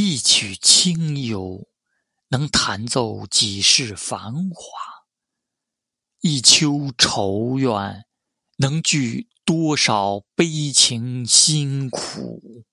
一曲清幽，能弹奏几世繁华；一秋愁怨，能聚多少悲情辛苦。